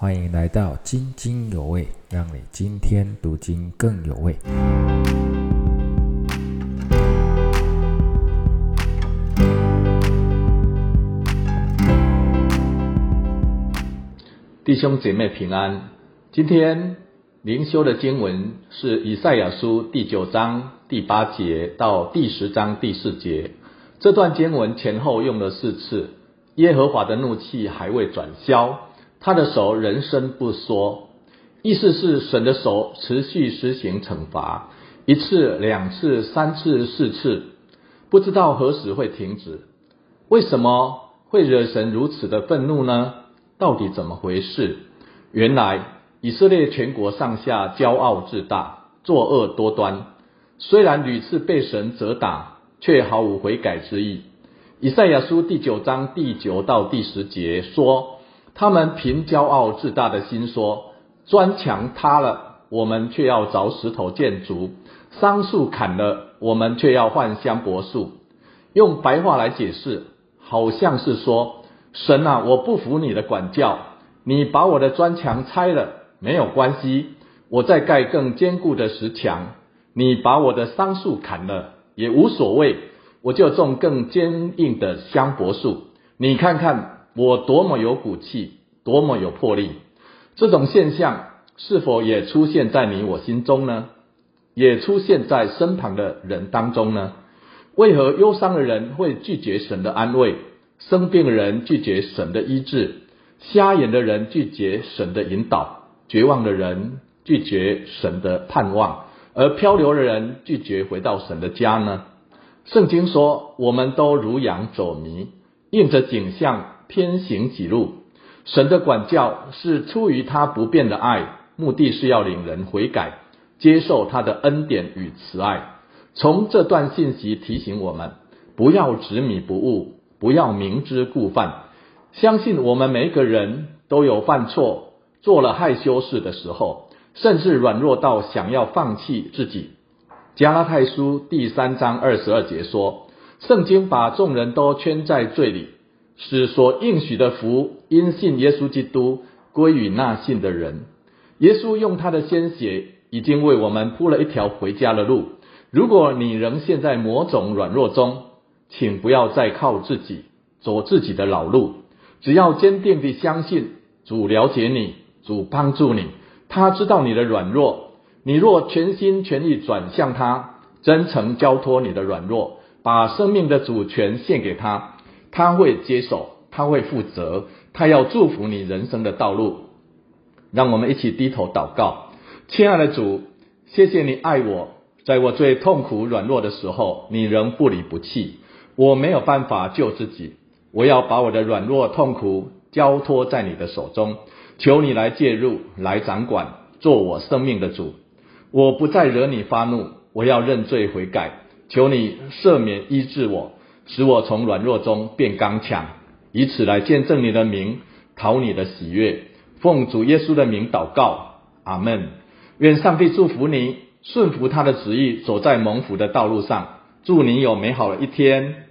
欢迎来到津津有味，让你今天读经更有味。弟兄姐妹平安，今天灵修的经文是以赛亚书第九章第八节到第十章第四节。这段经文前后用了四次，耶和华的怒气还未转消，他的手人生不缩，意思是神的手持续施行惩罚，一次、两次、三次、四次，不知道何时会停止。为什么会惹神如此的愤怒呢？到底怎么回事？原来以色列全国上下骄傲自大，作恶多端，虽然屡次被神责打，却毫无悔改之意。以赛亚书第九章第九到第十节说，他们凭骄傲自大的心说，砖墙塌了，我们却要凿石头建筑；桑树砍了，我们却要换香柏树。用白话来解释，好像是说。神啊，我不服你的管教，你把我的砖墙拆了没有关系，我再盖更坚固的石墙。你把我的桑树砍了也无所谓，我就种更坚硬的香柏树。你看看我多么有骨气，多么有魄力。这种现象是否也出现在你我心中呢？也出现在身旁的人当中呢？为何忧伤的人会拒绝神的安慰？生病的人拒绝神的医治，瞎眼的人拒绝神的引导，绝望的人拒绝神的盼望，而漂流的人拒绝回到神的家呢？圣经说，我们都如羊走迷，应着景象偏行己路。神的管教是出于他不变的爱，目的是要领人悔改，接受他的恩典与慈爱。从这段信息提醒我们，不要执迷不悟。不要明知故犯，相信我们每个人都有犯错、做了害羞事的时候，甚至软弱到想要放弃自己。加拉太书第三章二十二节说，圣经把众人都圈在罪里，使所应许的福因信耶稣基督归于那信的人。耶稣用他的鲜血已经为我们铺了一条回家的路。如果你仍陷在某种软弱中，请不要再靠自己走自己的老路，只要坚定地相信主了解你，主帮助你，他知道你的软弱。你若全心全意转向他，真诚交托你的软弱，把生命的主权献给他，他会接手，他会负责，他要祝福你人生的道路。让我们一起低头祷告，亲爱的主，谢谢你爱我，在我最痛苦软弱的时候，你仍不离不弃。我没有办法救自己，我要把我的软弱痛苦交托在你的手中，求你来介入，来掌管，做我生命的主。我不再惹你发怒，我要认罪悔改，求你赦免医治我，使我从软弱中变刚强，以此来见证你的名，讨你的喜悦。奉主耶稣的名祷告，阿门。愿上帝祝福你，顺服他的旨意，走在蒙福的道路上。祝你有美好的一天。